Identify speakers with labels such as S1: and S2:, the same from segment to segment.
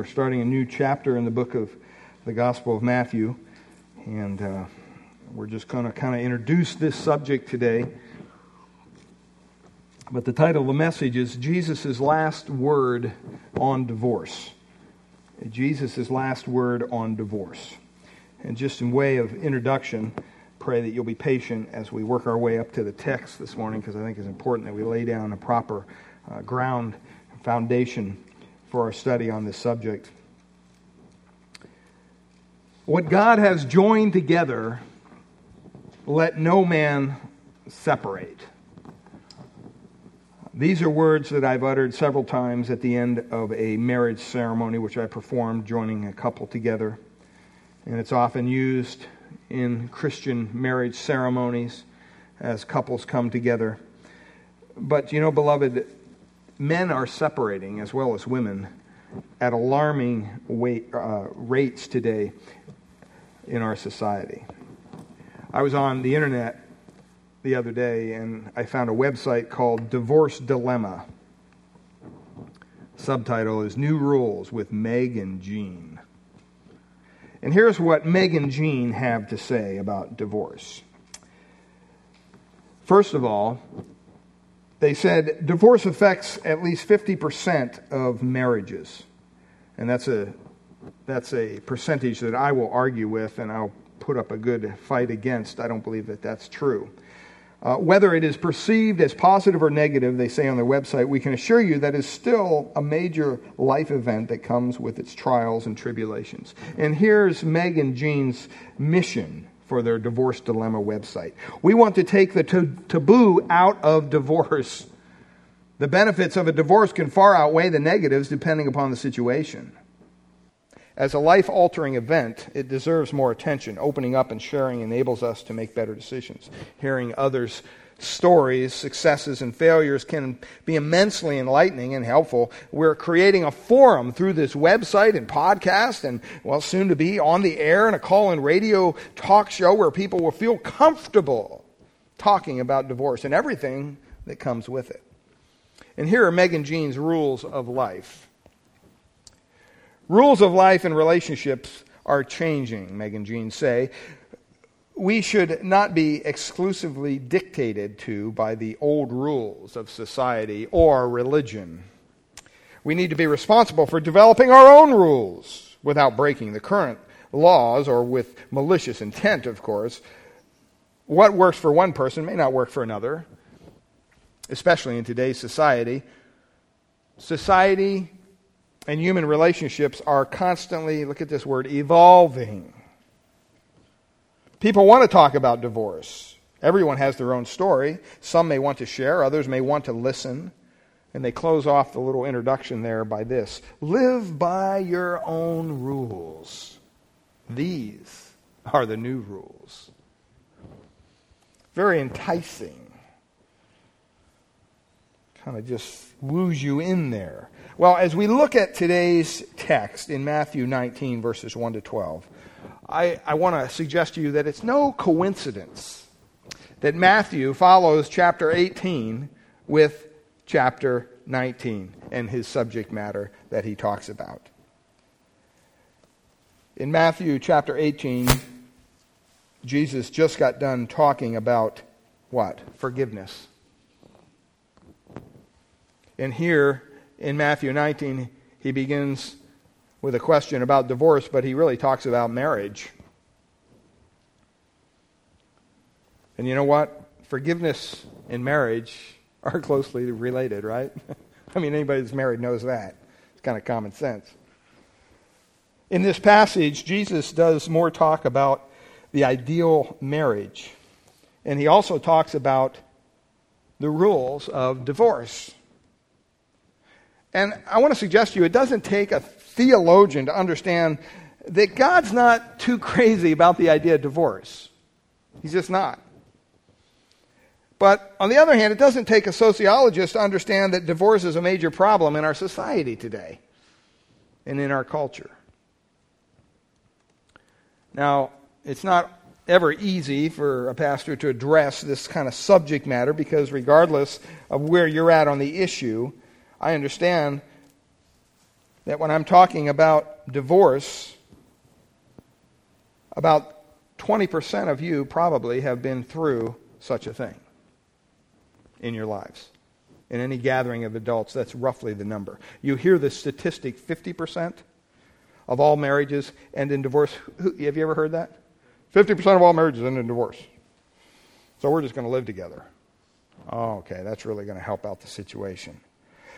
S1: We're starting a new chapter in the book of the Gospel of Matthew, and uh, we're just going to kind of introduce this subject today. But the title of the message is Jesus' Last Word on Divorce. Jesus' Last Word on Divorce. And just in way of introduction, pray that you'll be patient as we work our way up to the text this morning, because I think it's important that we lay down a proper uh, ground foundation for our study on this subject. What God has joined together, let no man separate. These are words that I've uttered several times at the end of a marriage ceremony, which I performed joining a couple together. And it's often used in Christian marriage ceremonies as couples come together. But you know, beloved, men are separating as well as women at alarming weight, uh, rates today in our society. I was on the internet the other day and I found a website called Divorce Dilemma. Subtitle is New Rules with Meg and Jean. And here's what Meg and Jean have to say about divorce. First of all, they said divorce affects at least 50% of marriages. And that's a, that's a percentage that I will argue with and I'll put up a good fight against. I don't believe that that's true. Uh, whether it is perceived as positive or negative, they say on their website, we can assure you that is still a major life event that comes with its trials and tribulations. And here's Meg and Jean's mission for their Divorce Dilemma website. We want to take the taboo out of divorce. The benefits of a divorce can far outweigh the negatives depending upon the situation. As a life altering event, it deserves more attention. Opening up and sharing enables us to make better decisions. Hearing others' stories, successes, and failures can be immensely enlightening and helpful. We're creating a forum through this website and podcast, and well, soon to be on the air and a call in radio talk show where people will feel comfortable talking about divorce and everything that comes with it. And here are Meg and Jean's rules of life. Rules of life and relationships are changing, Meg and Jean say we should not be exclusively dictated to by the old rules of society or religion. We need to be responsible for developing our own rules without breaking the current laws or with malicious intent, of course. What works for one person may not work for another, especially in today's society. Society and human relationships are constantly, look at this word, evolving. People want to talk about divorce. Everyone has their own story. Some may want to share, others may want to listen. And they close off the little introduction there by this Live by your own rules. These are the new rules. Very enticing. Kind of just woos you in there. Well, as we look at today's text in Matthew 19, verses 1 to 12, I, I want to suggest to you that it's no coincidence that Matthew follows chapter 18 with chapter 19 and his subject matter that he talks about. In Matthew chapter 18, Jesus just got done talking about what? Forgiveness. And here in Matthew 19, he begins with a question about divorce, but he really talks about marriage. And you know what? Forgiveness and marriage are closely related, right? I mean, anybody that's married knows that. It's kind of common sense. In this passage, Jesus does more talk about the ideal marriage. And he also talks about the rules of divorce. And I want to suggest to you, it doesn't take a theologian to understand that God's not too crazy about the idea of divorce. He's just not. But on the other hand, it doesn't take a sociologist to understand that divorce is a major problem in our society today and in our culture. Now, it's not ever easy for a pastor to address this kind of subject matter because, regardless of where you're at on the issue, I understand that when I'm talking about divorce, about 20% of you probably have been through such a thing in your lives. In any gathering of adults, that's roughly the number. You hear the statistic 50% of all marriages end in divorce. Have you ever heard that? 50% of all marriages end in divorce. So we're just going to live together. Oh, okay, that's really going to help out the situation.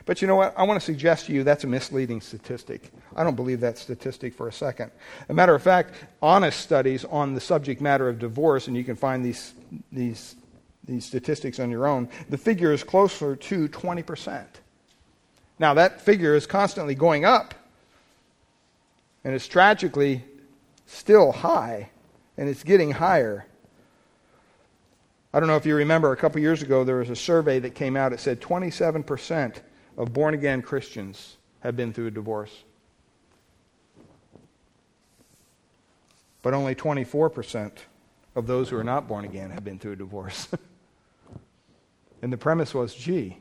S1: But you know what? I want to suggest to you that's a misleading statistic. I don't believe that statistic for a second. As a matter of fact, honest studies on the subject matter of divorce, and you can find these, these, these statistics on your own, the figure is closer to 20%. Now, that figure is constantly going up, and it's tragically still high, and it's getting higher. I don't know if you remember, a couple years ago, there was a survey that came out. It said 27% of born again Christians have been through a divorce. But only 24% of those who are not born again have been through a divorce. and the premise was gee,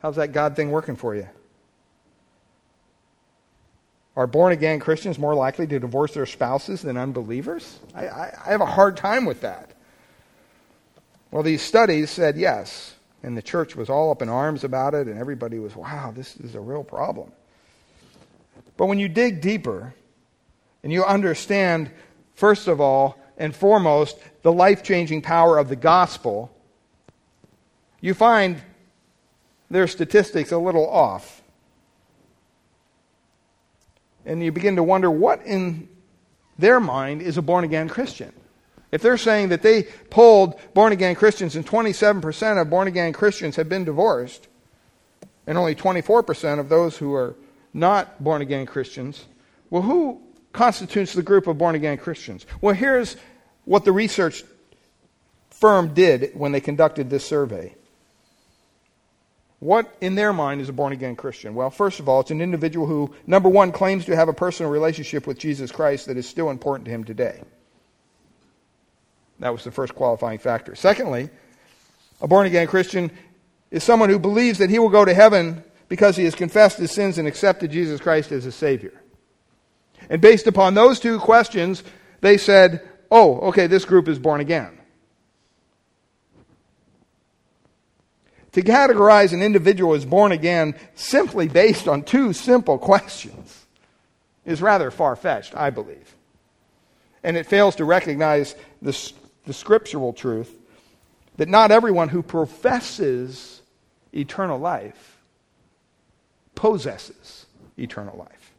S1: how's that God thing working for you? Are born again Christians more likely to divorce their spouses than unbelievers? I, I, I have a hard time with that. Well, these studies said yes, and the church was all up in arms about it, and everybody was, wow, this is a real problem. But when you dig deeper and you understand, first of all and foremost, the life changing power of the gospel, you find their statistics a little off and you begin to wonder what in their mind is a born again Christian. If they're saying that they polled born again Christians and 27% of born again Christians have been divorced, and only 24% of those who are not born again Christians, well, who constitutes the group of born again Christians? Well, here's what the research firm did when they conducted this survey. What, in their mind, is a born again Christian? Well, first of all, it's an individual who, number one, claims to have a personal relationship with Jesus Christ that is still important to him today. That was the first qualifying factor. Secondly, a born again Christian is someone who believes that he will go to heaven because he has confessed his sins and accepted Jesus Christ as his Savior. And based upon those two questions, they said, oh, okay, this group is born again. To categorize an individual as born again simply based on two simple questions is rather far fetched, I believe. And it fails to recognize the, the scriptural truth that not everyone who professes eternal life possesses eternal life.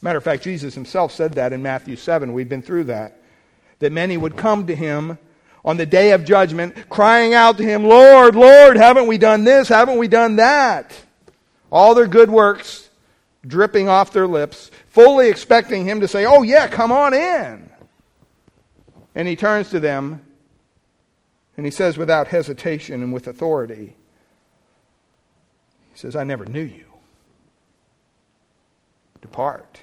S1: Matter of fact, Jesus himself said that in Matthew 7. We've been through that. That many would come to him on the day of judgment, crying out to him, Lord, Lord, haven't we done this? Haven't we done that? All their good works dripping off their lips, fully expecting him to say, Oh, yeah, come on in. And he turns to them and he says, without hesitation and with authority, He says, I never knew you. Depart.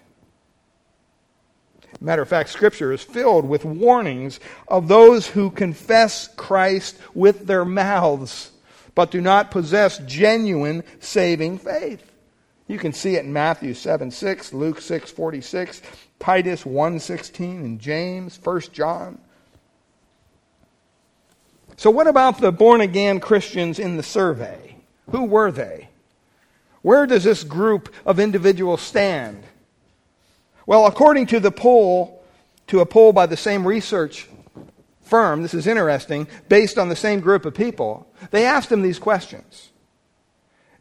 S1: Matter of fact, Scripture is filled with warnings of those who confess Christ with their mouths, but do not possess genuine saving faith. You can see it in Matthew 7 6, Luke 6 46, Titus 1 16, and James, 1 John. So, what about the born again Christians in the survey? Who were they? Where does this group of individuals stand? Well, according to the poll, to a poll by the same research firm, this is interesting, based on the same group of people, they asked them these questions.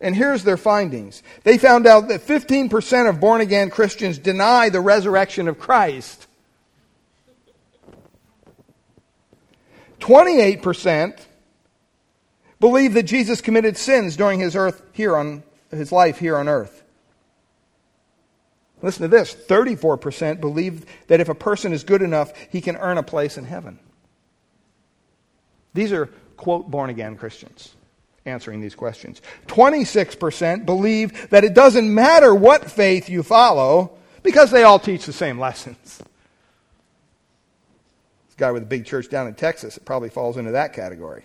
S1: And here's their findings. They found out that 15% of born again Christians deny the resurrection of Christ. 28% believe that Jesus committed sins during his earth here on his life here on earth. Listen to this 34% believe that if a person is good enough, he can earn a place in heaven. These are, quote, born again Christians answering these questions. 26% believe that it doesn't matter what faith you follow because they all teach the same lessons. This guy with a big church down in Texas, it probably falls into that category.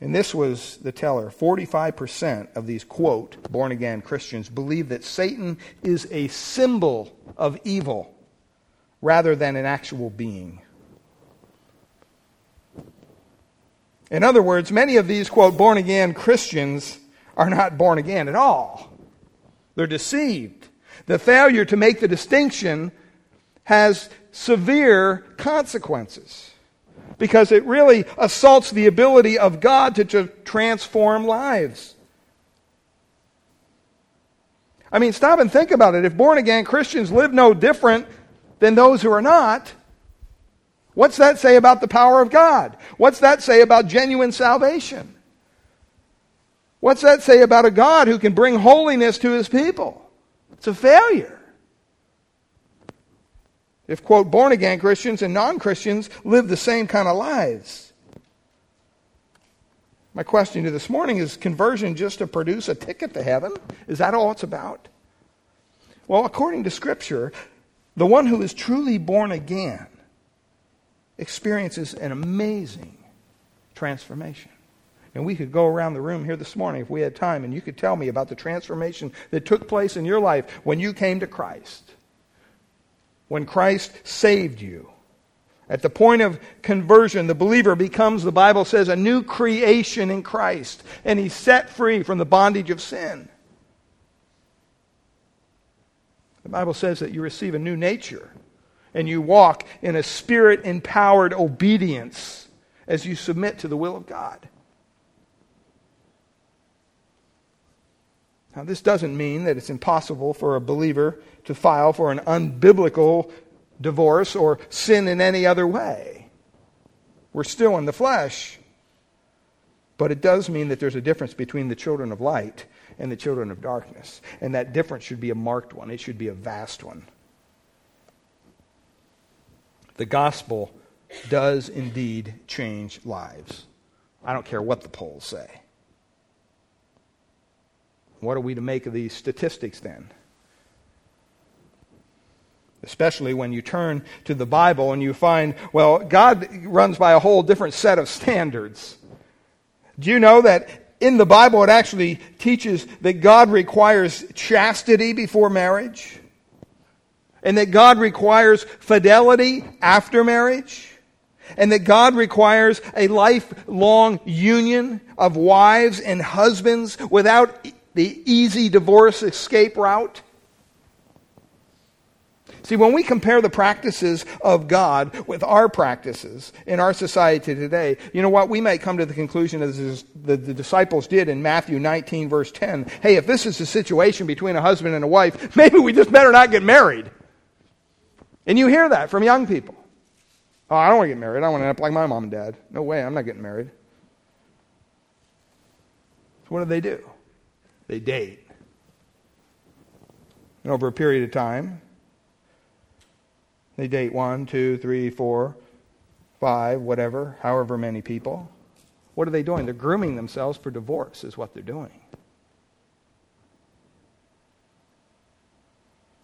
S1: And this was the teller 45% of these, quote, born again Christians believe that Satan is a symbol of evil rather than an actual being. In other words, many of these, quote, born again Christians are not born again at all. They're deceived. The failure to make the distinction has severe consequences because it really assaults the ability of God to, to transform lives. I mean, stop and think about it. If born again Christians live no different than those who are not, what's that say about the power of God? What's that say about genuine salvation? What's that say about a God who can bring holiness to his people? It's a failure if, quote, born again Christians and non Christians live the same kind of lives. My question to you this morning is conversion just to produce a ticket to heaven? Is that all it's about? Well, according to Scripture, the one who is truly born again experiences an amazing transformation. And we could go around the room here this morning if we had time, and you could tell me about the transformation that took place in your life when you came to Christ when Christ saved you. At the point of conversion, the believer becomes, the Bible says, a new creation in Christ, and he's set free from the bondage of sin. The Bible says that you receive a new nature, and you walk in a spirit empowered obedience as you submit to the will of God. Now, this doesn't mean that it's impossible for a believer to file for an unbiblical divorce or sin in any other way. We're still in the flesh. But it does mean that there's a difference between the children of light and the children of darkness. And that difference should be a marked one, it should be a vast one. The gospel does indeed change lives. I don't care what the polls say. What are we to make of these statistics then? Especially when you turn to the Bible and you find, well, God runs by a whole different set of standards. Do you know that in the Bible it actually teaches that God requires chastity before marriage? And that God requires fidelity after marriage? And that God requires a lifelong union of wives and husbands without the easy divorce escape route? See, when we compare the practices of God with our practices in our society today, you know what? We might come to the conclusion as the, the disciples did in Matthew 19, verse 10. Hey, if this is the situation between a husband and a wife, maybe we just better not get married. And you hear that from young people. Oh, I don't want to get married. I want to end up like my mom and dad. No way, I'm not getting married. So what do they do? They date. And over a period of time, they date one, two, three, four, five, whatever, however many people. What are they doing? They're grooming themselves for divorce, is what they're doing.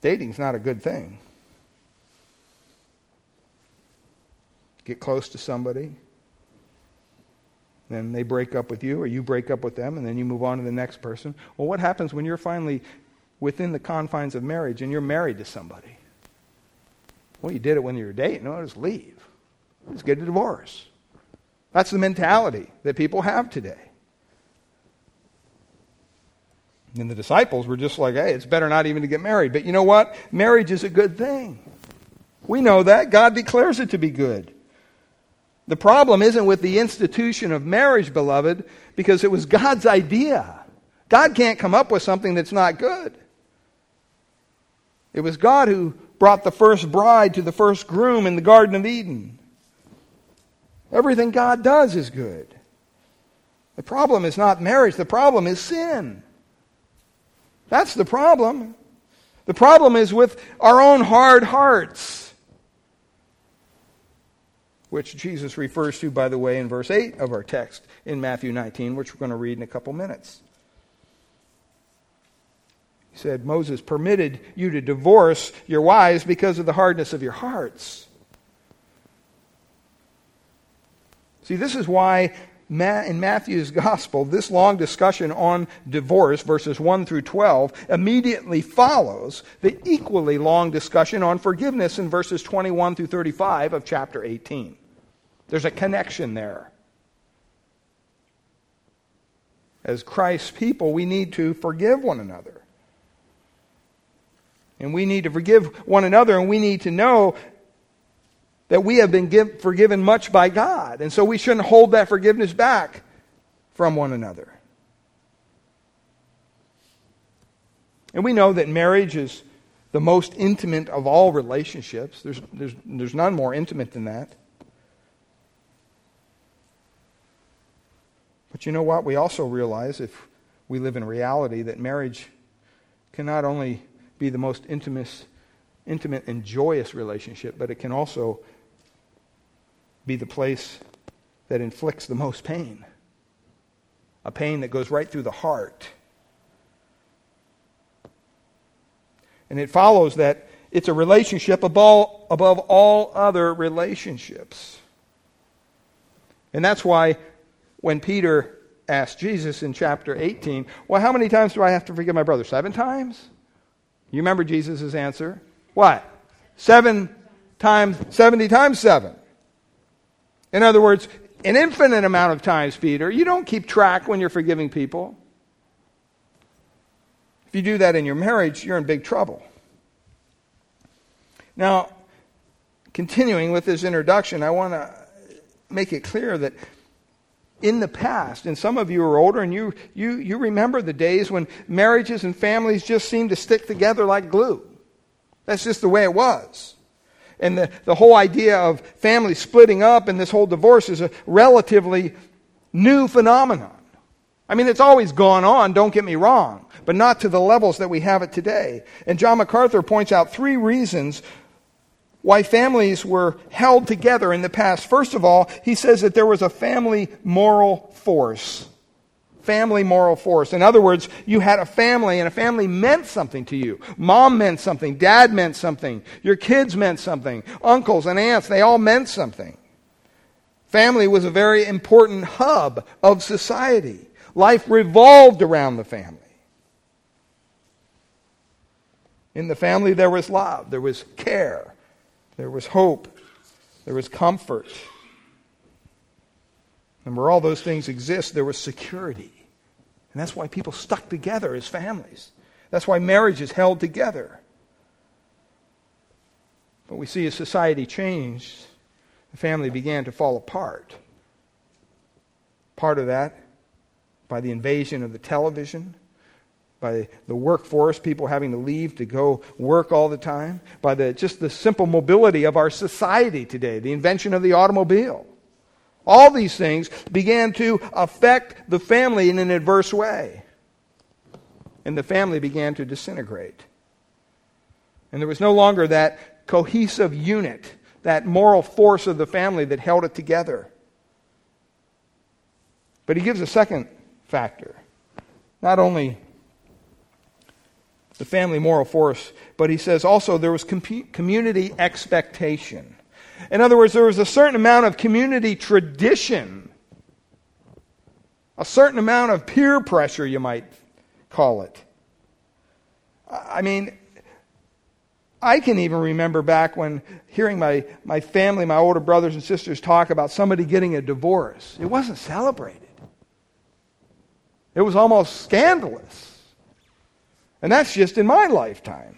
S1: Dating's not a good thing. Get close to somebody, then they break up with you, or you break up with them, and then you move on to the next person. Well, what happens when you're finally within the confines of marriage and you're married to somebody? Well, you did it when you were dating. No, just leave. Just get a divorce. That's the mentality that people have today. And the disciples were just like, hey, it's better not even to get married. But you know what? Marriage is a good thing. We know that. God declares it to be good. The problem isn't with the institution of marriage, beloved, because it was God's idea. God can't come up with something that's not good. It was God who brought the first bride to the first groom in the Garden of Eden. Everything God does is good. The problem is not marriage, the problem is sin. That's the problem. The problem is with our own hard hearts, which Jesus refers to, by the way, in verse 8 of our text in Matthew 19, which we're going to read in a couple minutes. He said, Moses permitted you to divorce your wives because of the hardness of your hearts. See, this is why in Matthew's gospel, this long discussion on divorce, verses 1 through 12, immediately follows the equally long discussion on forgiveness in verses 21 through 35 of chapter 18. There's a connection there. As Christ's people, we need to forgive one another. And we need to forgive one another, and we need to know that we have been give, forgiven much by God. And so we shouldn't hold that forgiveness back from one another. And we know that marriage is the most intimate of all relationships. There's, there's, there's none more intimate than that. But you know what? We also realize, if we live in reality, that marriage can not only be the most intimate, intimate and joyous relationship, but it can also be the place that inflicts the most pain. A pain that goes right through the heart. And it follows that it's a relationship above, above all other relationships. And that's why when Peter asked Jesus in chapter 18, Well, how many times do I have to forgive my brother? Seven times? You remember Jesus' answer? What? Seven times, 70 times seven. In other words, an infinite amount of times, Peter. You don't keep track when you're forgiving people. If you do that in your marriage, you're in big trouble. Now, continuing with this introduction, I want to make it clear that in the past, and some of you are older and you, you, you remember the days when marriages and families just seemed to stick together like glue. That's just the way it was. And the, the whole idea of families splitting up and this whole divorce is a relatively new phenomenon. I mean, it's always gone on, don't get me wrong, but not to the levels that we have it today. And John MacArthur points out three reasons why families were held together in the past. First of all, he says that there was a family moral force family moral force. In other words, you had a family, and a family meant something to you. Mom meant something, dad meant something, your kids meant something, uncles and aunts, they all meant something. Family was a very important hub of society. Life revolved around the family. In the family, there was love, there was care, there was hope, there was comfort. And where all those things exist, there was security. And that's why people stuck together as families. That's why marriage is held together. But we see as society changed, the family began to fall apart. Part of that by the invasion of the television, by the workforce, people having to leave to go work all the time, by the, just the simple mobility of our society today, the invention of the automobile. All these things began to affect the family in an adverse way. And the family began to disintegrate. And there was no longer that cohesive unit, that moral force of the family that held it together. But he gives a second factor. Not only the family moral force, but he says also there was community expectation. In other words, there was a certain amount of community tradition, a certain amount of peer pressure, you might call it. I mean, I can even remember back when hearing my, my family, my older brothers and sisters talk about somebody getting a divorce. It wasn't celebrated, it was almost scandalous. And that's just in my lifetime.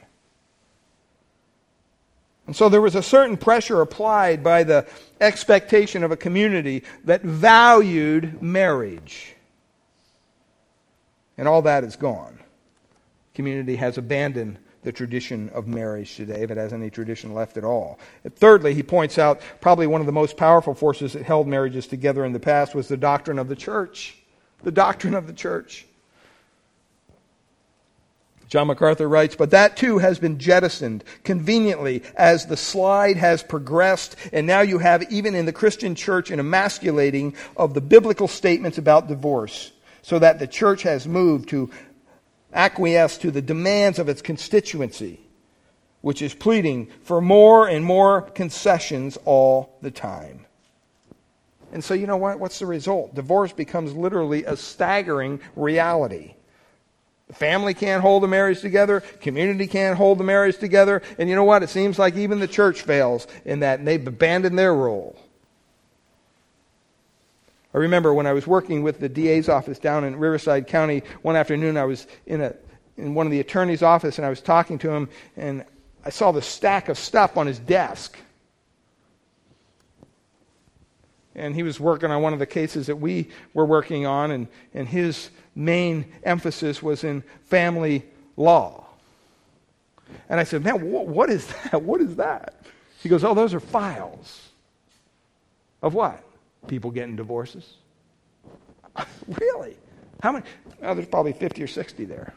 S1: And so there was a certain pressure applied by the expectation of a community that valued marriage. And all that is gone. Community has abandoned the tradition of marriage today, if it has any tradition left at all. Thirdly, he points out probably one of the most powerful forces that held marriages together in the past was the doctrine of the church. The doctrine of the church. John MacArthur writes, but that too has been jettisoned conveniently as the slide has progressed, and now you have, even in the Christian church, an emasculating of the biblical statements about divorce, so that the church has moved to acquiesce to the demands of its constituency, which is pleading for more and more concessions all the time. And so, you know what? What's the result? Divorce becomes literally a staggering reality. Family can't hold the marriage together. Community can't hold the marriage together. And you know what? It seems like even the church fails in that, and they've abandoned their role. I remember when I was working with the DA's office down in Riverside County one afternoon, I was in, a, in one of the attorney's office and I was talking to him, and I saw the stack of stuff on his desk. And he was working on one of the cases that we were working on, and, and his main emphasis was in family law. And I said, Man, what is that? What is that? He goes, Oh, those are files. Of what? people getting divorces? really? How many? Oh, there's probably 50 or 60 there.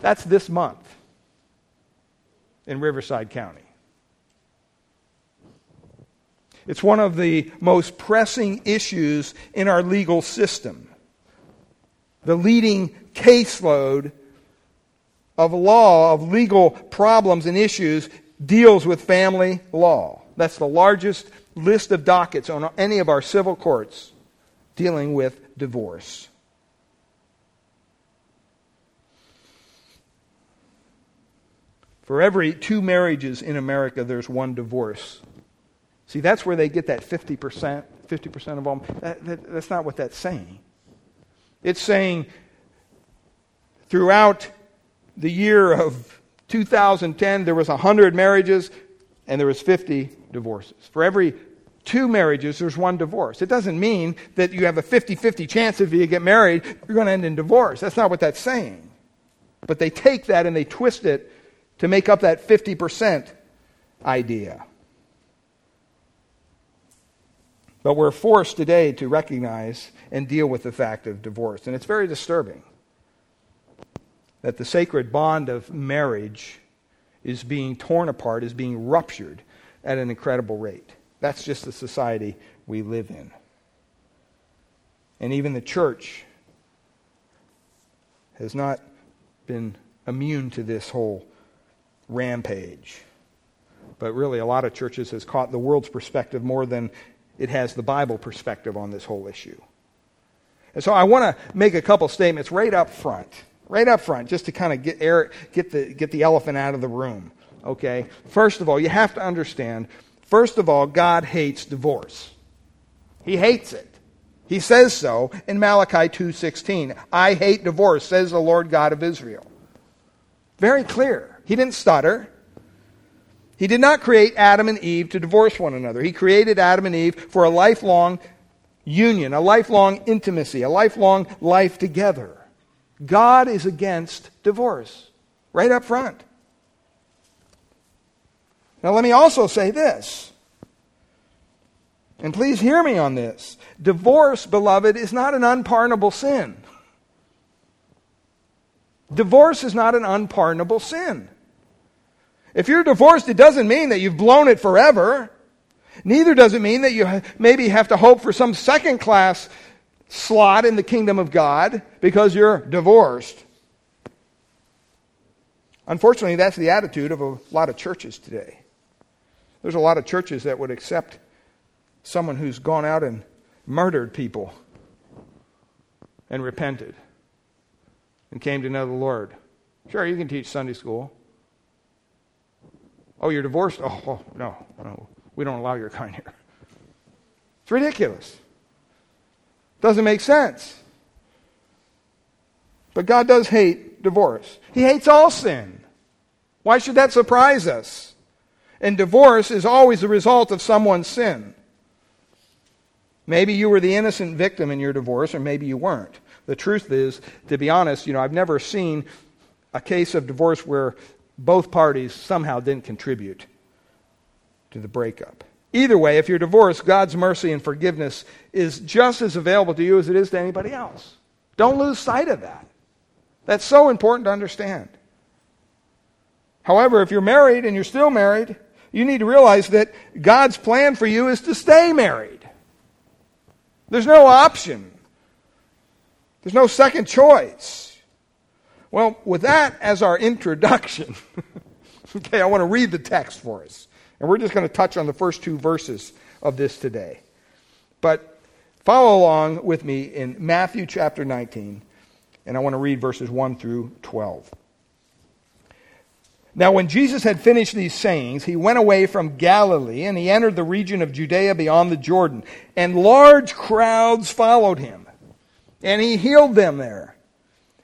S1: That's this month in Riverside County. It's one of the most pressing issues in our legal system. The leading caseload of law, of legal problems and issues, deals with family law. That's the largest list of dockets on any of our civil courts dealing with divorce. For every two marriages in America, there's one divorce. See, that's where they get that 50%, 50% of them. That, that, that's not what that's saying. It's saying throughout the year of 2010, there was 100 marriages and there was 50 divorces. For every two marriages, there's one divorce. It doesn't mean that you have a 50 50 chance if you get married, you're going to end in divorce. That's not what that's saying. But they take that and they twist it to make up that 50% idea. But we're forced today to recognize and deal with the fact of divorce. And it's very disturbing that the sacred bond of marriage is being torn apart, is being ruptured at an incredible rate. That's just the society we live in. And even the church has not been immune to this whole rampage. But really, a lot of churches has caught the world's perspective more than it has the Bible perspective on this whole issue. And so I want to make a couple statements right up front. Right up front, just to kind of get, air, get, the, get the elephant out of the room. Okay? First of all, you have to understand first of all, God hates divorce. He hates it. He says so in Malachi 2:16. I hate divorce, says the Lord God of Israel. Very clear. He didn't stutter. He did not create Adam and Eve to divorce one another. He created Adam and Eve for a lifelong union, a lifelong intimacy, a lifelong life together. God is against divorce, right up front. Now, let me also say this. And please hear me on this. Divorce, beloved, is not an unpardonable sin. Divorce is not an unpardonable sin. If you're divorced, it doesn't mean that you've blown it forever. Neither does it mean that you maybe have to hope for some second class slot in the kingdom of God because you're divorced. Unfortunately, that's the attitude of a lot of churches today. There's a lot of churches that would accept someone who's gone out and murdered people and repented and came to know the Lord. Sure, you can teach Sunday school. Oh, you're divorced? Oh, oh no, no. We don't allow your kind here. It's ridiculous. Doesn't make sense. But God does hate divorce. He hates all sin. Why should that surprise us? And divorce is always the result of someone's sin. Maybe you were the innocent victim in your divorce, or maybe you weren't. The truth is, to be honest, you know, I've never seen a case of divorce where both parties somehow didn't contribute to the breakup. Either way, if you're divorced, God's mercy and forgiveness is just as available to you as it is to anybody else. Don't lose sight of that. That's so important to understand. However, if you're married and you're still married, you need to realize that God's plan for you is to stay married. There's no option, there's no second choice. Well, with that as our introduction, okay, I want to read the text for us. And we're just going to touch on the first two verses of this today. But follow along with me in Matthew chapter 19, and I want to read verses 1 through 12. Now, when Jesus had finished these sayings, he went away from Galilee and he entered the region of Judea beyond the Jordan. And large crowds followed him. And he healed them there.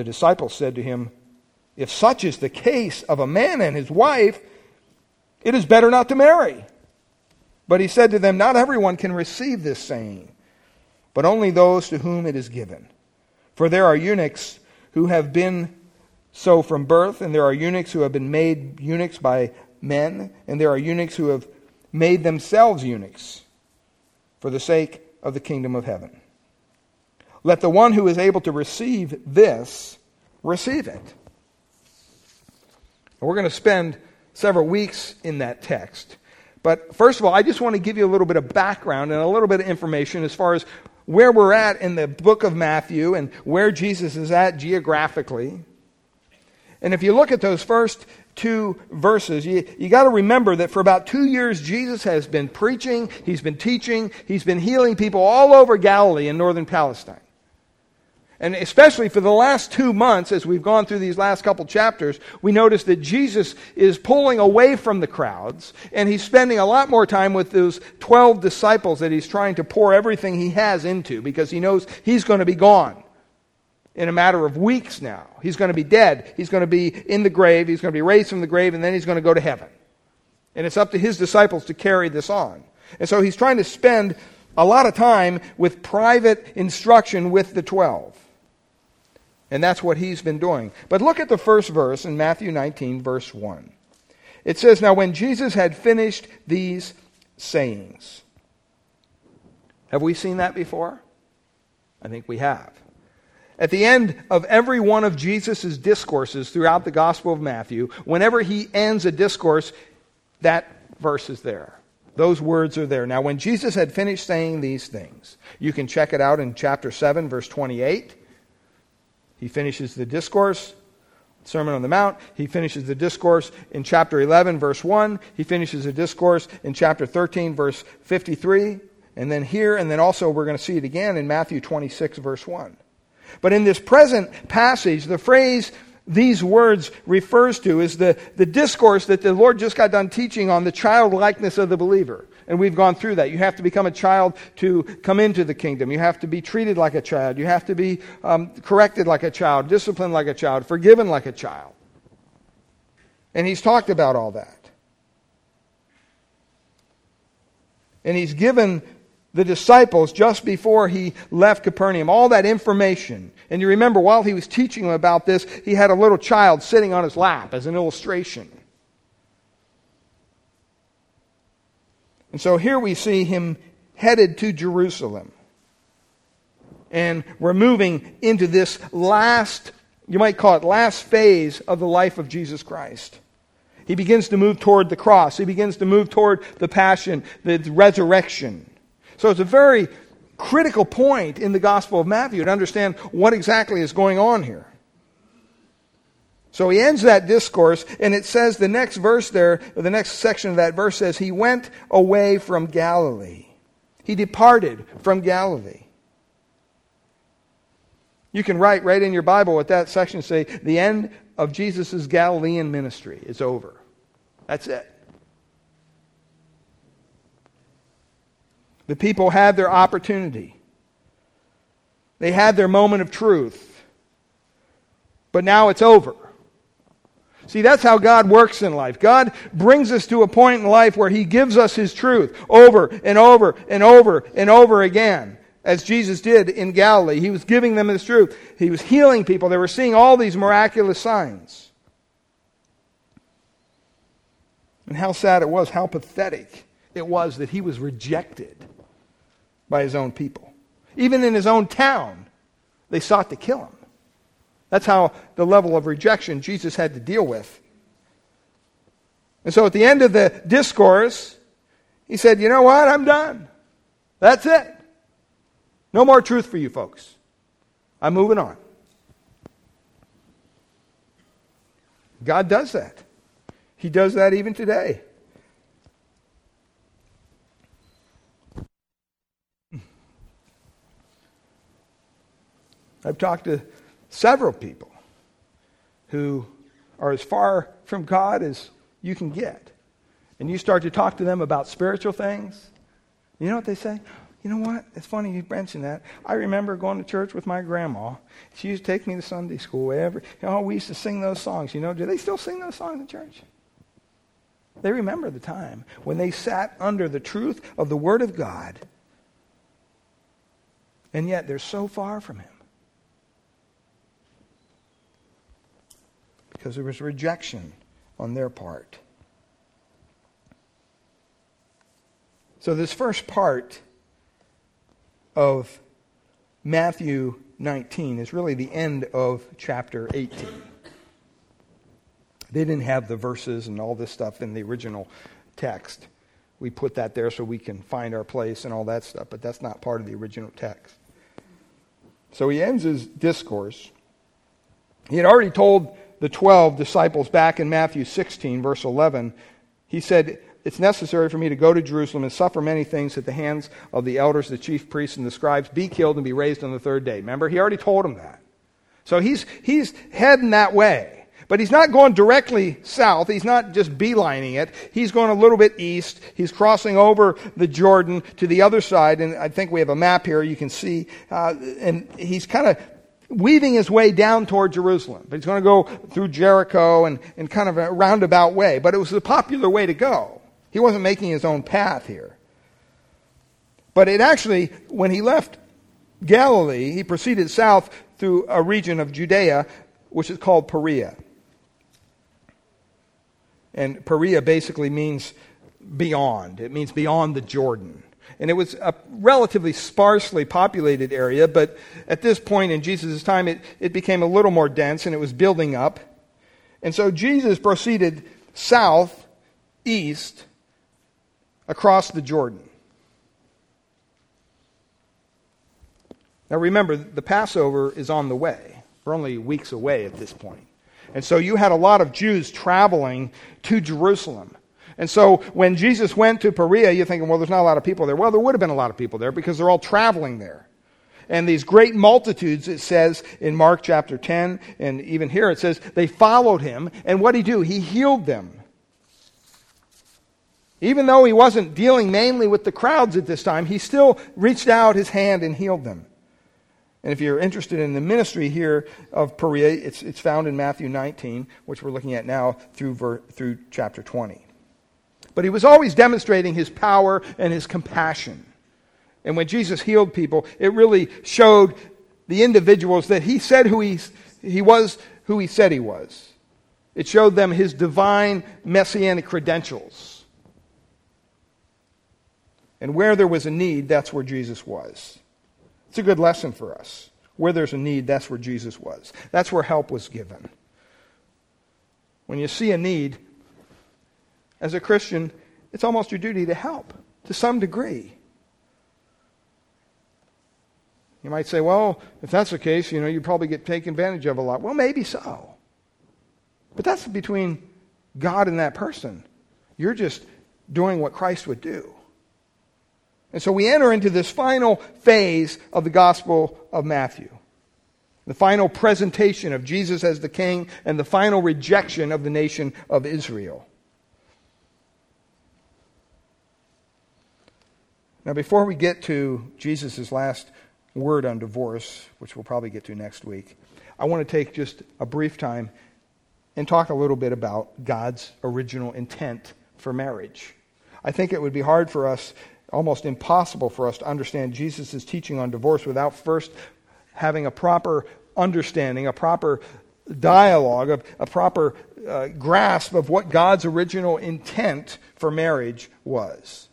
S1: The disciples said to him, If such is the case of a man and his wife, it is better not to marry. But he said to them, Not everyone can receive this saying, but only those to whom it is given. For there are eunuchs who have been so from birth, and there are eunuchs who have been made eunuchs by men, and there are eunuchs who have made themselves eunuchs for the sake of the kingdom of heaven. Let the one who is able to receive this receive it. And we're going to spend several weeks in that text. But first of all, I just want to give you a little bit of background and a little bit of information as far as where we're at in the book of Matthew and where Jesus is at geographically. And if you look at those first two verses, you, you got to remember that for about two years, Jesus has been preaching, he's been teaching, he's been healing people all over Galilee and northern Palestine. And especially for the last two months, as we've gone through these last couple chapters, we notice that Jesus is pulling away from the crowds, and he's spending a lot more time with those 12 disciples that he's trying to pour everything he has into because he knows he's going to be gone in a matter of weeks now. He's going to be dead. He's going to be in the grave. He's going to be raised from the grave, and then he's going to go to heaven. And it's up to his disciples to carry this on. And so he's trying to spend a lot of time with private instruction with the 12. And that's what he's been doing. But look at the first verse in Matthew 19, verse 1. It says, Now when Jesus had finished these sayings. Have we seen that before? I think we have. At the end of every one of Jesus' discourses throughout the Gospel of Matthew, whenever he ends a discourse, that verse is there. Those words are there. Now, when Jesus had finished saying these things, you can check it out in chapter 7, verse 28. He finishes the discourse, Sermon on the Mount. He finishes the discourse in chapter 11, verse 1. He finishes the discourse in chapter 13, verse 53. And then here, and then also we're going to see it again in Matthew 26, verse 1. But in this present passage, the phrase these words refers to is the, the discourse that the Lord just got done teaching on the childlikeness of the believer. And we've gone through that. You have to become a child to come into the kingdom. You have to be treated like a child. You have to be um, corrected like a child, disciplined like a child, forgiven like a child. And he's talked about all that. And he's given the disciples just before he left Capernaum all that information. And you remember, while he was teaching them about this, he had a little child sitting on his lap as an illustration. And so here we see him headed to Jerusalem. And we're moving into this last, you might call it last phase of the life of Jesus Christ. He begins to move toward the cross. He begins to move toward the passion, the resurrection. So it's a very critical point in the Gospel of Matthew to understand what exactly is going on here. So he ends that discourse, and it says the next verse there, the next section of that verse says, He went away from Galilee. He departed from Galilee. You can write right in your Bible what that section say, the end of Jesus' Galilean ministry is over. That's it. The people had their opportunity. They had their moment of truth. But now it's over. See, that's how God works in life. God brings us to a point in life where He gives us His truth over and over and over and over again, as Jesus did in Galilee. He was giving them His truth. He was healing people. They were seeing all these miraculous signs. And how sad it was, how pathetic it was that He was rejected by His own people. Even in His own town, they sought to kill Him. That's how the level of rejection Jesus had to deal with. And so at the end of the discourse, he said, You know what? I'm done. That's it. No more truth for you folks. I'm moving on. God does that. He does that even today. I've talked to several people who are as far from God as you can get. And you start to talk to them about spiritual things, you know what they say? You know what? It's funny you mentioned that. I remember going to church with my grandma. She used to take me to Sunday school. Every, you know, we used to sing those songs. You know, do they still sing those songs in church? They remember the time when they sat under the truth of the Word of God, and yet they're so far from Him. Because there was rejection on their part. So, this first part of Matthew 19 is really the end of chapter 18. They didn't have the verses and all this stuff in the original text. We put that there so we can find our place and all that stuff, but that's not part of the original text. So he ends his discourse. He had already told the 12 disciples back in Matthew 16, verse 11, he said, It's necessary for me to go to Jerusalem and suffer many things at the hands of the elders, the chief priests, and the scribes, be killed, and be raised on the third day. Remember, he already told them that. So he's, he's heading that way. But he's not going directly south. He's not just beelining it. He's going a little bit east. He's crossing over the Jordan to the other side. And I think we have a map here you can see. Uh, and he's kind of weaving his way down toward Jerusalem. But he's going to go through Jericho and, and kind of a roundabout way. But it was the popular way to go. He wasn't making his own path here. But it actually, when he left Galilee, he proceeded south through a region of Judea, which is called Perea. And Perea basically means beyond, it means beyond the Jordan. And it was a relatively sparsely populated area, but at this point in Jesus' time, it, it became a little more dense and it was building up. And so Jesus proceeded south, east, across the Jordan. Now remember, the Passover is on the way. We're only weeks away at this point. And so you had a lot of Jews traveling to Jerusalem. And so when Jesus went to Perea, you're thinking, well, there's not a lot of people there. Well, there would have been a lot of people there because they're all traveling there. And these great multitudes, it says in Mark chapter 10, and even here it says, they followed him. And what did he do? He healed them. Even though he wasn't dealing mainly with the crowds at this time, he still reached out his hand and healed them. And if you're interested in the ministry here of Perea, it's, it's found in Matthew 19, which we're looking at now through, ver, through chapter 20. But he was always demonstrating his power and his compassion. And when Jesus healed people, it really showed the individuals that he said who he, he was who he said he was. It showed them his divine messianic credentials. And where there was a need, that's where Jesus was. It's a good lesson for us. Where there's a need, that's where Jesus was. That's where help was given. When you see a need, as a Christian, it's almost your duty to help to some degree. You might say, well, if that's the case, you know, you probably get taken advantage of a lot. Well, maybe so. But that's between God and that person. You're just doing what Christ would do. And so we enter into this final phase of the Gospel of Matthew. The final presentation of Jesus as the King and the final rejection of the nation of Israel. Now, before we get to Jesus' last word on divorce, which we'll probably get to next week, I want to take just a brief time and talk a little bit about God's original intent for marriage. I think it would be hard for us, almost impossible for us, to understand Jesus' teaching on divorce without first having a proper understanding, a proper dialogue, a, a proper uh, grasp of what God's original intent for marriage was.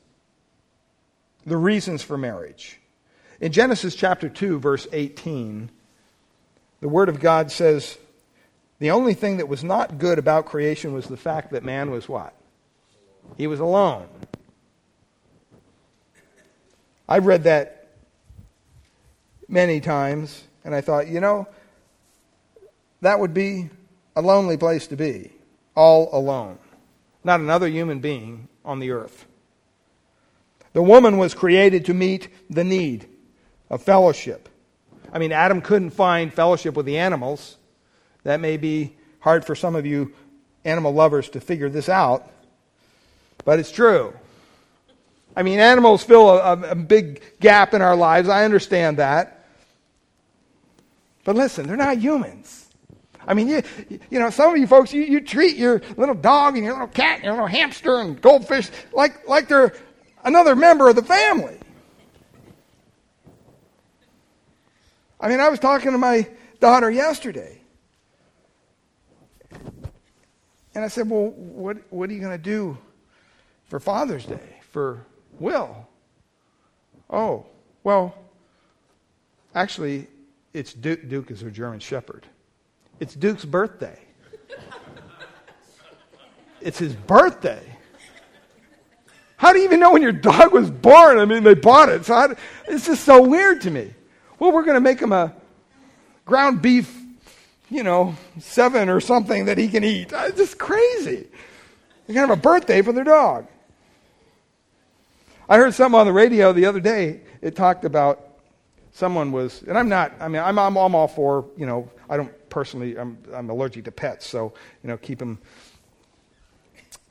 S1: The reasons for marriage. In Genesis chapter 2, verse 18, the Word of God says, The only thing that was not good about creation was the fact that man was what? He was alone. I've read that many times, and I thought, you know, that would be a lonely place to be, all alone. Not another human being on the earth. The woman was created to meet the need of fellowship. I mean, Adam couldn't find fellowship with the animals. That may be hard for some of you animal lovers to figure this out, but it's true. I mean, animals fill a, a, big gap in our lives. I understand that. But listen, they're not humans. I mean, you, you know, some of you folks, you, you treat your little dog and your little cat and your little hamster and goldfish like, like they're another member of the family. I mean, I was talking to my daughter yesterday. And I said, Well, what, what are you going to do for Father's Day for Will? Oh, well, actually, it's Duke. Duke is her German Shepherd. It's Duke's birthday. It's his birthday. How do you even know when your dog was born? I mean, they bought it. So it's just so weird to me. Well, we're going to make him a ground beef, you know, seven or something that he can eat. Uh, it's just crazy. They're to have a birthday for their dog. I heard something on the radio the other day. It talked about someone was, and I'm not, I mean, I'm, I'm, I'm all for, you know, I don't personally, I'm, I'm allergic to pets, so, you know, keep them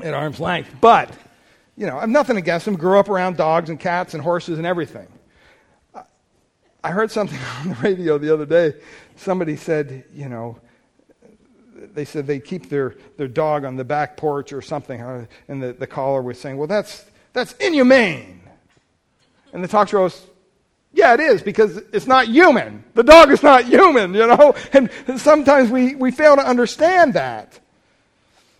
S1: at arm's length. But, you know, I'm nothing against them. Grew up around dogs and cats and horses and everything. I heard something on the radio the other day. Somebody said, you know, they said they keep their, their dog on the back porch or something. And the, the caller was saying, well, that's, that's inhumane. And the talk show host yeah, it is because it's not human. The dog is not human, you know? And sometimes we, we fail to understand that.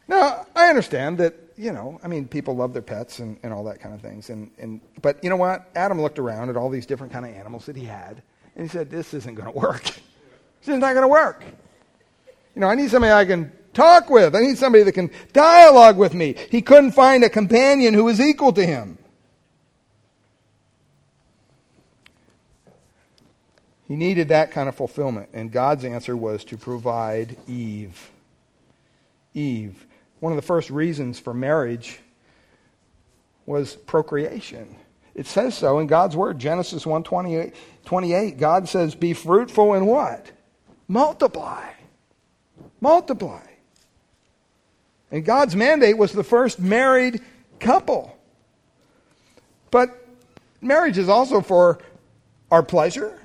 S1: Now, I understand that, you know, I mean, people love their pets and, and all that kind of things. And, and, but you know what? Adam looked around at all these different kind of animals that he had, and he said, this isn't going to work. this is not going to work. You know, I need somebody I can talk with. I need somebody that can dialogue with me. He couldn't find a companion who was equal to him. He needed that kind of fulfillment, and God's answer was to provide Eve. Eve. One of the first reasons for marriage was procreation. It says so in God's word, Genesis 1 28, 28. God says, Be fruitful and what? Multiply. Multiply. And God's mandate was the first married couple. But marriage is also for our pleasure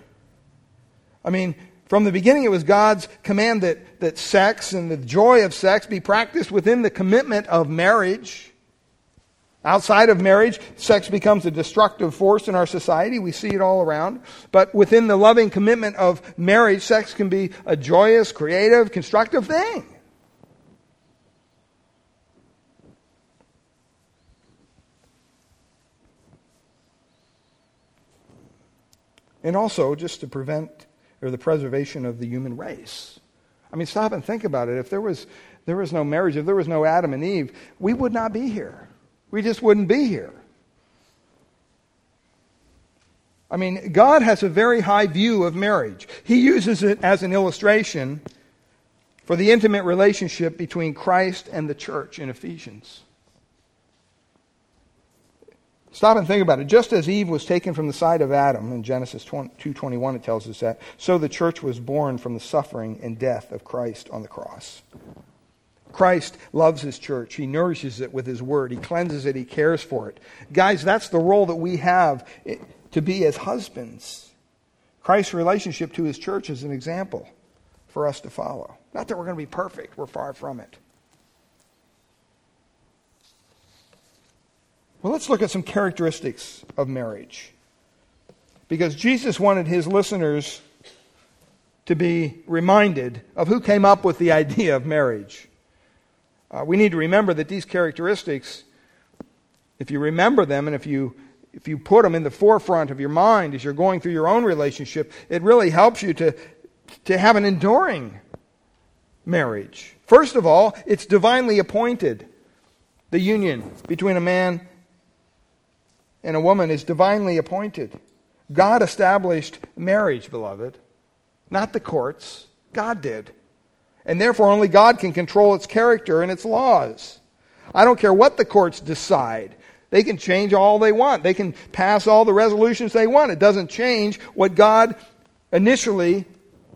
S1: I mean, from the beginning, it was God's command that, that sex and the joy of sex be practiced within the commitment of marriage. Outside of marriage, sex becomes a destructive force in our society. We see it all around. But within the loving commitment of marriage, sex can be a joyous, creative, constructive thing. And also, just to prevent or the preservation of the human race. I mean, stop and think about it. If there was, there was no marriage, if there was no Adam and Eve, we would not be here. We just wouldn't be here. I mean, God has a very high view of marriage. He uses it as an illustration for the intimate relationship between Christ and the church in Ephesians. Stop and think about it. Just as Eve was taken from the side of Adam in Genesis 2:21 it tells us that, so the church was born from the suffering and death of Christ on the cross. Christ loves his church. He nourishes it with his word. He cleanses it. He cares for it. Guys, that's the role that we have eh, to be as husbands. Christ's relationship to his church is an example for us to follow. Not that we're going to be perfect, we're far from it. Well, let's look at some characteristics of marriage. Because Jesus wanted his listeners to be reminded of who came up with the idea of marriage. Uh, we need to remember that these characteristics, if you remember them and if you if you put them in the forefront of your mind as you're going through your own relationship, it really helps you to, to have an enduring marriage. First of all, it's divinely appointed. The union between a man and a woman is divinely appointed. God established marriage, beloved, not the courts. God did. And therefore, only God can control its character and its laws. I don't care what the courts decide. They can change all they want. They can pass all the resolutions they want. It doesn't change what God initially,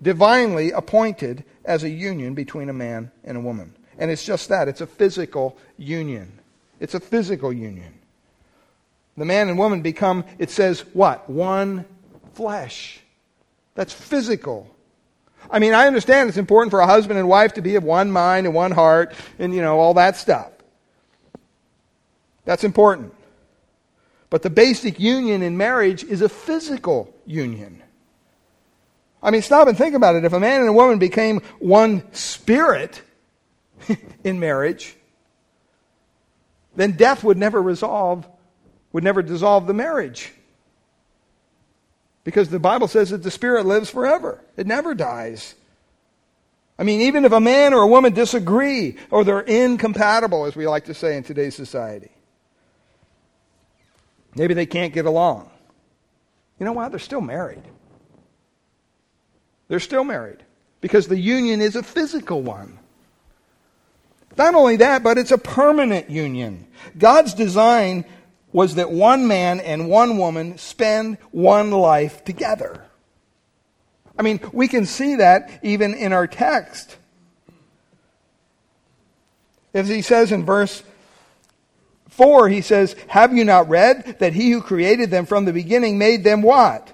S1: divinely appointed as a union between a man and a woman. And it's just that it's a physical union. It's a physical union. The man and woman become, it says, what? One flesh. That's physical. I mean, I understand it's important for a husband and wife to be of one mind and one heart and, you know, all that stuff. That's important. But the basic union in marriage is a physical union. I mean, stop and think about it. If a man and a woman became one spirit in marriage, then death would never resolve, would never dissolve the marriage. Because the Bible says that the spirit lives forever, it never dies. I mean, even if a man or a woman disagree or they're incompatible, as we like to say in today's society, Maybe they can't get along. You know what? They're still married. They're still married because the union is a physical one. Not only that, but it's a permanent union. God's design was that one man and one woman spend one life together. I mean, we can see that even in our text. As he says in verse 4, he says, Have you not read that he who created them from the beginning made them what?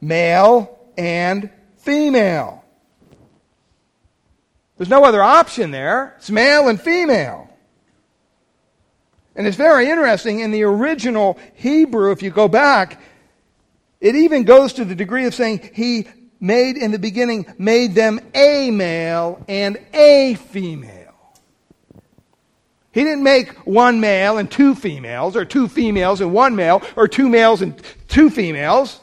S1: Male and female. There's no other option there. It's male and female. And it's very interesting in the original Hebrew, if you go back, it even goes to the degree of saying he made in the beginning, made them a male and a female. He didn't make one male and two females, or two females and one male, or two males and two females.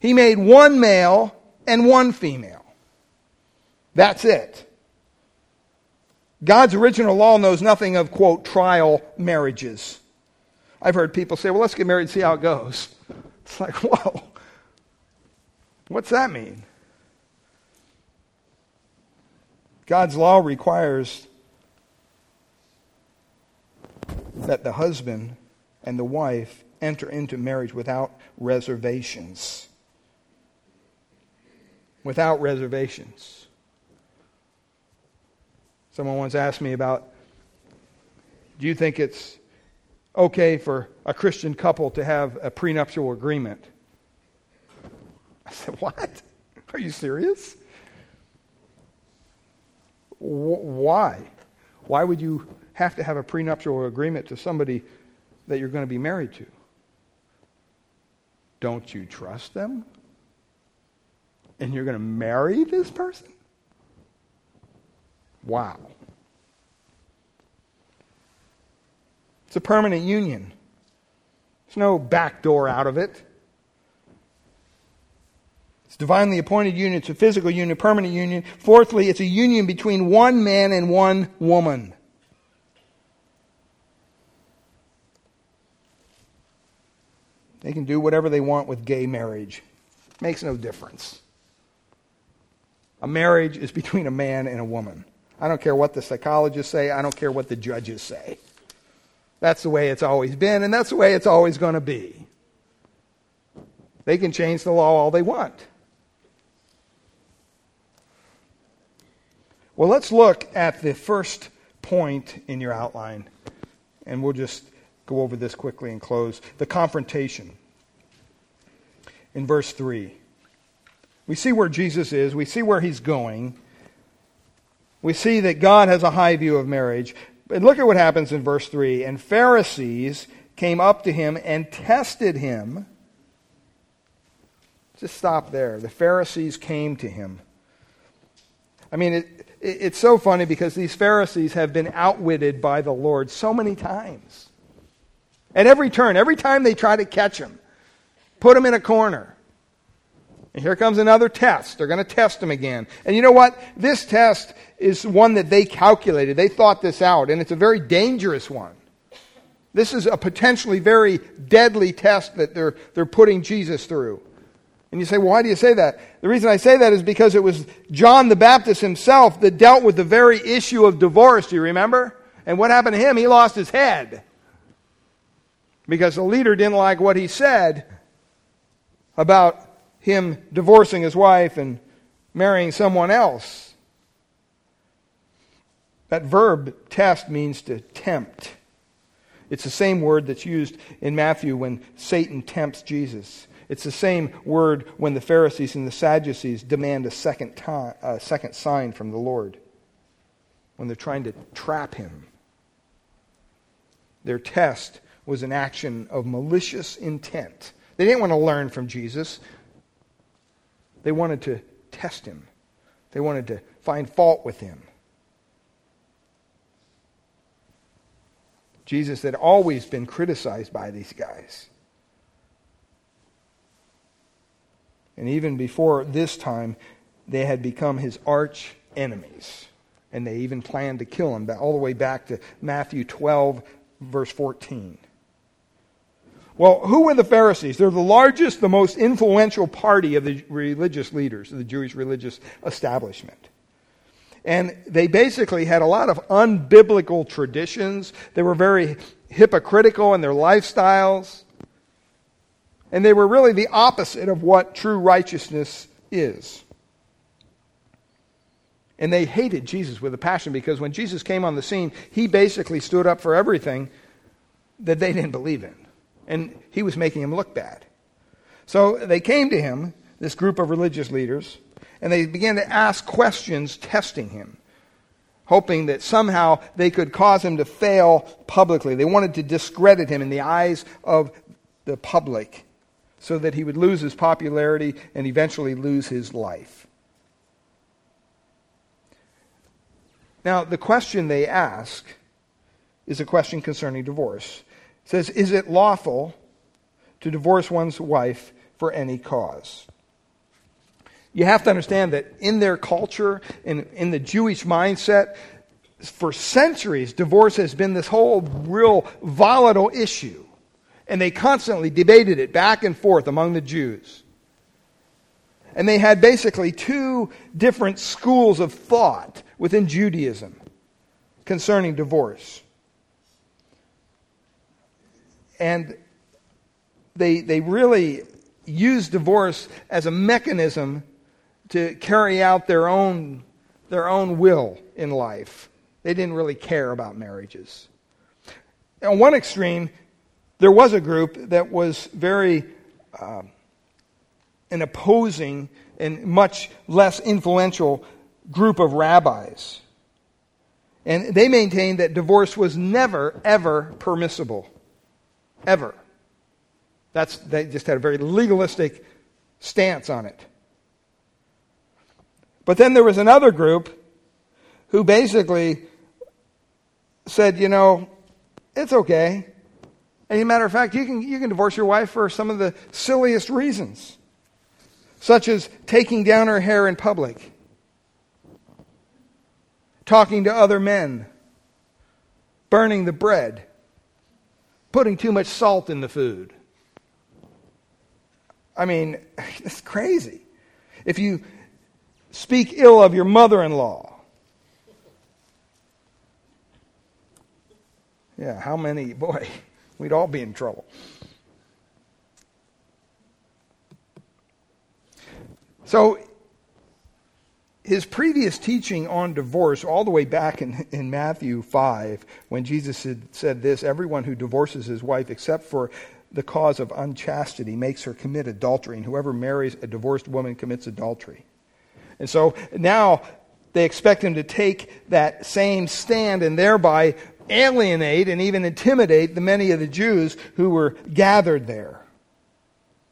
S1: He made one male and one female. That's it. God's original law knows nothing of, quote, trial marriages. I've heard people say, well, let's get married and see how it goes. It's like, whoa. What's that mean? God's law requires that the husband and the wife enter into marriage without reservations. Without reservations. Someone once asked me about do you think it's okay for a Christian couple to have a prenuptial agreement? I said, What? Are you serious? why? Why would you have to have a prenuptial agreement to somebody that you're going to be married to. Don't you trust them? And you're going to marry this person? Wow. It's a permanent union. There's no back door out of it. It's divinely appointed union. It's a physical union, permanent union. Fourthly, it's a union between one man and one woman. They can do whatever they want with gay marriage. Makes no difference. A marriage is between a man and a woman. I don't care what the psychologists say, I don't care what the judges say. That's the way it's always been, and that's the way it's always going to be. They can change the law all they want. Well, let's look at the first point in your outline, and we'll just go over this quickly and close. The confrontation in verse 3. We see where Jesus is, we see where he's going. We see that God has a high view of marriage. But look at what happens in verse 3. And Pharisees came up to him and tested him. Just stop there. The Pharisees came to him. I mean, it, it, it's so funny because these Pharisees have been outwitted by the Lord so many times. At every turn, every time they try to catch him, put him in a corner. And here comes another test. They're going to test him again. And you know what? This test is one that they calculated. They thought this out, and it's a very dangerous one. This is a potentially very deadly test that they're, they're putting Jesus through. And you say, well, why do you say that? The reason I say that is because it was John the Baptist himself that dealt with the very issue of divorce. Do you remember? And what happened to him? He lost his head. Because the leader didn't like what he said about him divorcing his wife and marrying someone else. That verb test means to tempt. It's the same word that's used in Matthew when Satan tempts Jesus. It's the same word when the Pharisees and the Sadducees demand a second, time, a second sign from the Lord, when they're trying to trap him. Their test was an action of malicious intent. They didn't want to learn from Jesus. They wanted to test him, they wanted to find fault with him. Jesus had always been criticized by these guys. And even before this time, they had become his arch enemies. And they even planned to kill him, all the way back to Matthew 12, verse 14. Well, who were the Pharisees? They're the largest, the most influential party of the religious leaders, of the Jewish religious establishment. And they basically had a lot of unbiblical traditions. They were very hypocritical in their lifestyles. And they were really the opposite of what true righteousness is. And they hated Jesus with a passion because when Jesus came on the scene, he basically stood up for everything that they didn't believe in and he was making him look bad. So they came to him, this group of religious leaders, and they began to ask questions testing him, hoping that somehow they could cause him to fail publicly. They wanted to discredit him in the eyes of the public so that he would lose his popularity and eventually lose his life. Now, the question they ask is a question concerning divorce says, Is it lawful to divorce one's wife for any cause? You have to understand that in their culture, in, in the Jewish mindset, for centuries, divorce has been this whole real volatile issue. And they constantly debated it back and forth among the Jews. And they had basically two different schools of thought within Judaism concerning divorce and they, they really use divorce as a mechanism to carry out their own, their own will in life. They didn't really care about marriages. On one extreme, there was a group that was very uh, an opposing and much less influential group of rabbis. And they maintained that divorce was never, ever permissible ever. That's, they just had a very legalistic stance on it. But then there was another group who basically said, you know, it's okay. And as a matter of fact, you can, you can divorce your wife for some of the silliest reasons, such as taking down her hair in public, talking to other men, burning the bread, putting too much salt in the food. I mean, it's crazy. If you speak ill of your mother in law, yeah, how many, boy, we'd all be in trouble. So, his previous teaching on divorce, all the way back in, in Matthew 5, when Jesus had said this everyone who divorces his wife except for the cause of unchastity makes her commit adultery, and whoever marries a divorced woman commits adultery. And so now they expect him to take that same stand and thereby alienate and even intimidate the many of the Jews who were gathered there.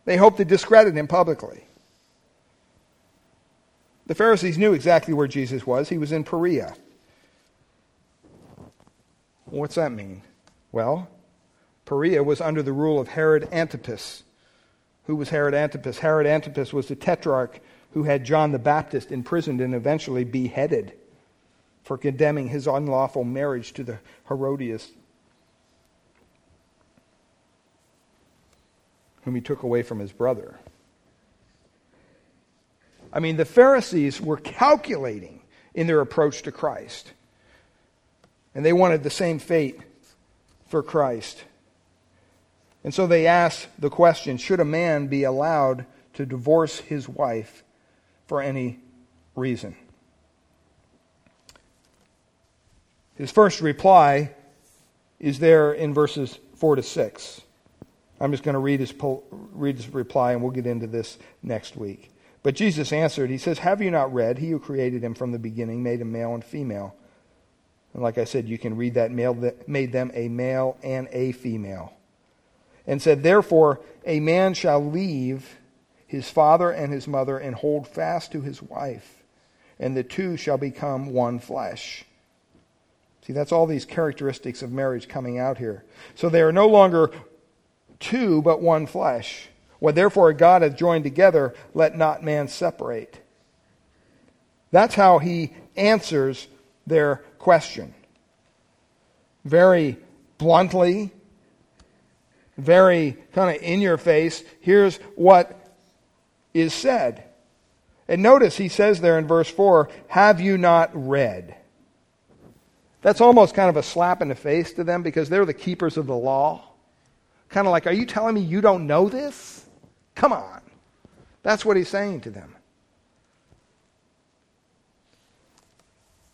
S1: They hope to discredit him publicly. The Pharisees knew exactly where Jesus was. He was in Perea. What's that mean? Well, Perea was under the rule of Herod Antipas. Who was Herod Antipas? Herod Antipas was the tetrarch who had John the Baptist imprisoned and eventually beheaded for condemning his unlawful marriage to the Herodias, whom he took away from his brother. I mean, the Pharisees were calculating in their approach to Christ. And they wanted the same fate for Christ. And so they asked the question should a man be allowed to divorce his wife for any reason? His first reply is there in verses 4 to 6. I'm just going to read his, read his reply, and we'll get into this next week. But Jesus answered, He says, Have you not read? He who created him from the beginning made him male and female. And like I said, you can read that male made them a male and a female. And said, Therefore, a man shall leave his father and his mother and hold fast to his wife, and the two shall become one flesh. See, that's all these characteristics of marriage coming out here. So they are no longer two, but one flesh. What therefore God hath joined together, let not man separate. That's how he answers their question. Very bluntly, very kind of in your face. Here's what is said. And notice he says there in verse 4 Have you not read? That's almost kind of a slap in the face to them because they're the keepers of the law. Kind of like, Are you telling me you don't know this? Come on. That's what he's saying to them.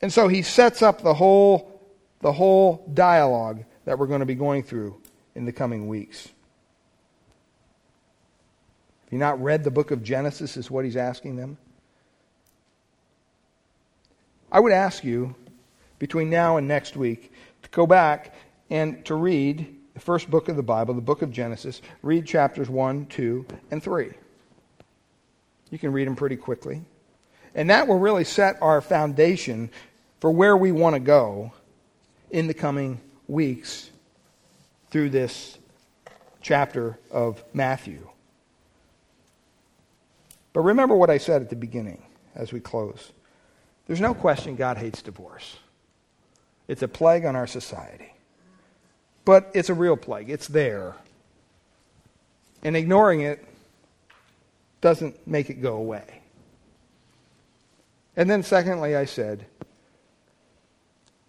S1: And so he sets up the whole, the whole dialogue that we're going to be going through in the coming weeks. Have you not read the book of Genesis, is what he's asking them? I would ask you, between now and next week, to go back and to read the first book of the Bible, the book of Genesis, read chapters 1, 2, and 3. You can read them pretty quickly. And that will really set our foundation for where we want to go in the coming weeks through this chapter of Matthew. But remember what I said at the beginning as we close. There's no question God hates divorce. It's a plague on our society. But it's a real plague, it's there. And ignoring it doesn't make it go away. And then, secondly, I said,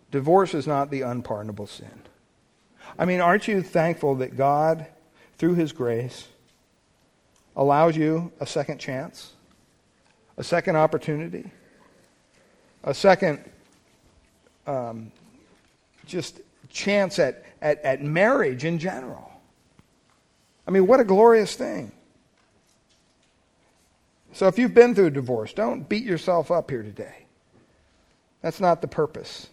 S1: divorce is not the unpardonable sin. I mean, aren't you thankful that God, through His grace, allows you a second chance, a second opportunity, a second um, just chance at, at, at marriage in general. I mean, what a glorious thing. So if you've been through a divorce, don't beat yourself up here today. That's not the purpose.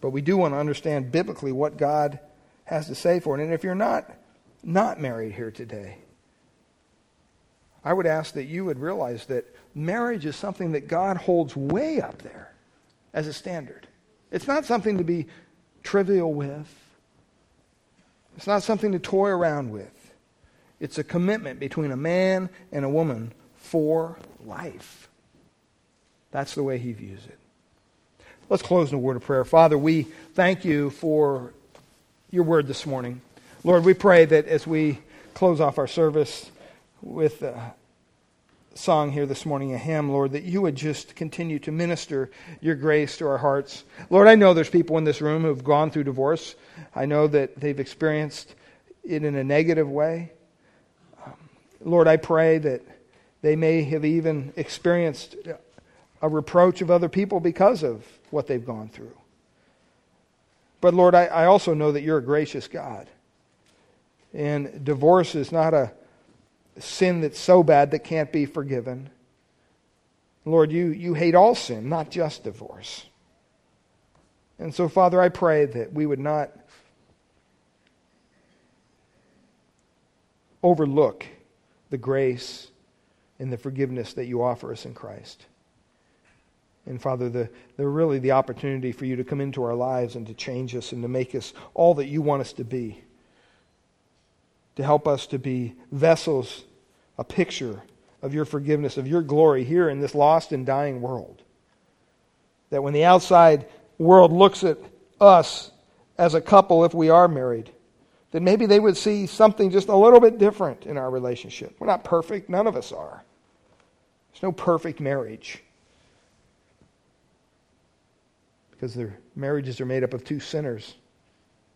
S1: But we do want to understand biblically what God has to say for it. And if you're not not married here today, I would ask that you would realize that marriage is something that God holds way up there as a standard. It's not something to be trivial with. It's not something to toy around with. It's a commitment between a man and a woman for life. That's the way he views it. Let's close in a word of prayer. Father, we thank you for your word this morning. Lord, we pray that as we close off our service with uh, song here this morning, a hymn, Lord, that you would just continue to minister your grace to our hearts. Lord, I know there's people in this room who've gone through divorce. I know that they've experienced it in a negative way. Um, Lord, I pray that they may have even experienced a reproach of other people because of what they've gone through. But Lord, I, I also know that you're a gracious God. And divorce is not a sin that's so bad that can't be forgiven. Lord, you, you hate all sin, not just divorce. And so, Father, I pray that we would not overlook the grace and the forgiveness that you offer us in Christ. And Father, the, the really the opportunity for you to come into our lives and to change us and to make us all that you want us to be. To help us to be vessels, a picture of your forgiveness, of your glory here in this lost and dying world. That when the outside world looks at us as a couple, if we are married, that maybe they would see something just a little bit different in our relationship. We're not perfect, none of us are. There's no perfect marriage. Because their marriages are made up of two sinners,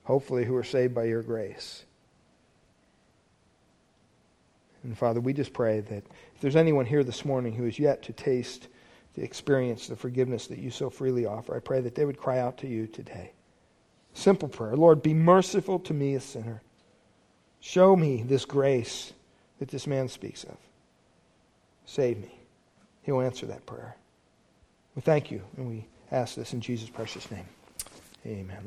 S1: hopefully, who are saved by your grace. And Father, we just pray that if there's anyone here this morning who is yet to taste, to experience the forgiveness that you so freely offer, I pray that they would cry out to you today. Simple prayer Lord, be merciful to me, a sinner. Show me this grace that this man speaks of. Save me. He will answer that prayer. We thank you and we ask this in Jesus' precious name. Amen.